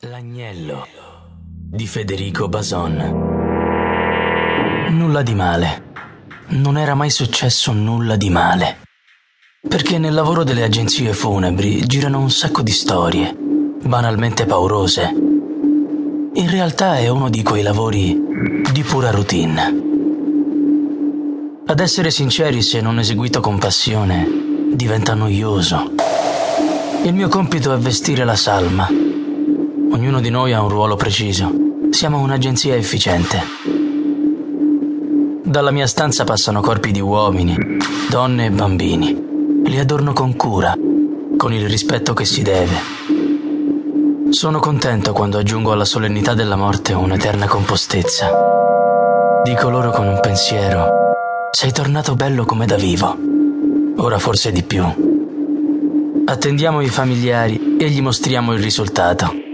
L'agnello di Federico Bason. Nulla di male. Non era mai successo nulla di male. Perché nel lavoro delle agenzie funebri girano un sacco di storie, banalmente paurose. In realtà è uno di quei lavori di pura routine. Ad essere sinceri, se non eseguito con passione, diventa noioso. Il mio compito è vestire la salma Ognuno di noi ha un ruolo preciso. Siamo un'agenzia efficiente. Dalla mia stanza passano corpi di uomini, donne e bambini. Li adorno con cura, con il rispetto che si deve. Sono contento quando aggiungo alla solennità della morte un'eterna compostezza. Dico loro con un pensiero, sei tornato bello come da vivo. Ora forse di più. Attendiamo i familiari e gli mostriamo il risultato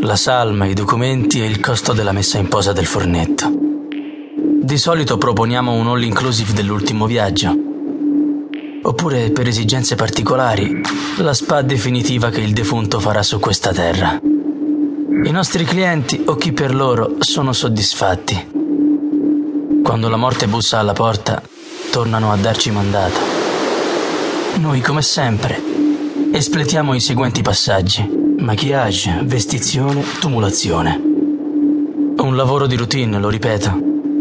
la salma, i documenti e il costo della messa in posa del fornetto. Di solito proponiamo un all inclusive dell'ultimo viaggio. Oppure, per esigenze particolari, la spa definitiva che il defunto farà su questa terra. I nostri clienti, o chi per loro, sono soddisfatti. Quando la morte bussa alla porta, tornano a darci mandato. Noi, come sempre, espletiamo i seguenti passaggi maquillage, vestizione, tumulazione. Un lavoro di routine, lo ripeto,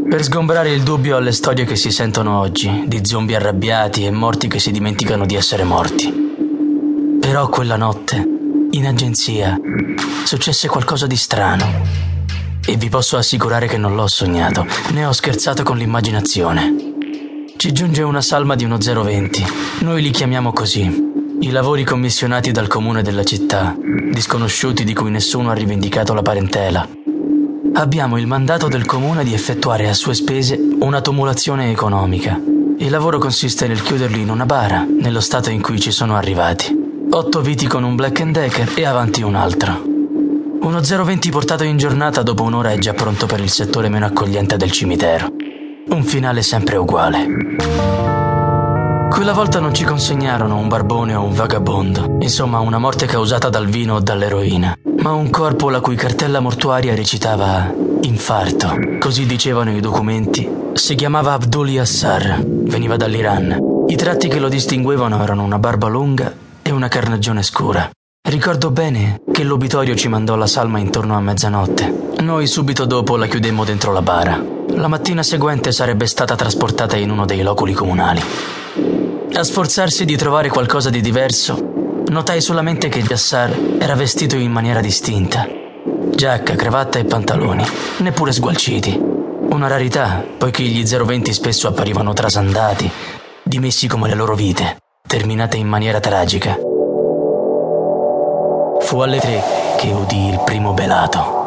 per sgombrare il dubbio alle storie che si sentono oggi, di zombie arrabbiati e morti che si dimenticano di essere morti. Però quella notte, in agenzia, successe qualcosa di strano. E vi posso assicurare che non l'ho sognato, né ho scherzato con l'immaginazione. Ci giunge una salma di uno 020, noi li chiamiamo così, i lavori commissionati dal comune della città, disconosciuti di cui nessuno ha rivendicato la parentela. Abbiamo il mandato del comune di effettuare a sue spese una tumulazione economica. Il lavoro consiste nel chiuderli in una bara, nello stato in cui ci sono arrivati. Otto viti con un Black Decker e avanti un altro. Uno 020 portato in giornata dopo un'ora è già pronto per il settore meno accogliente del cimitero. Un finale sempre uguale. Quella volta non ci consegnarono un barbone o un vagabondo, insomma una morte causata dal vino o dall'eroina, ma un corpo la cui cartella mortuaria recitava infarto, così dicevano i documenti. Si chiamava Abdul Yassar, veniva dall'Iran. I tratti che lo distinguevano erano una barba lunga e una carnagione scura. Ricordo bene che l'obitorio ci mandò la salma intorno a mezzanotte. Noi subito dopo la chiudemmo dentro la bara. La mattina seguente sarebbe stata trasportata in uno dei loculi comunali. A sforzarsi di trovare qualcosa di diverso, notai solamente che Jassar era vestito in maniera distinta. Giacca, cravatta e pantaloni, neppure sgualciti. Una rarità, poiché gli 020 spesso apparivano trasandati, dimessi come le loro vite, terminate in maniera tragica. Fu alle tre che udì il primo belato.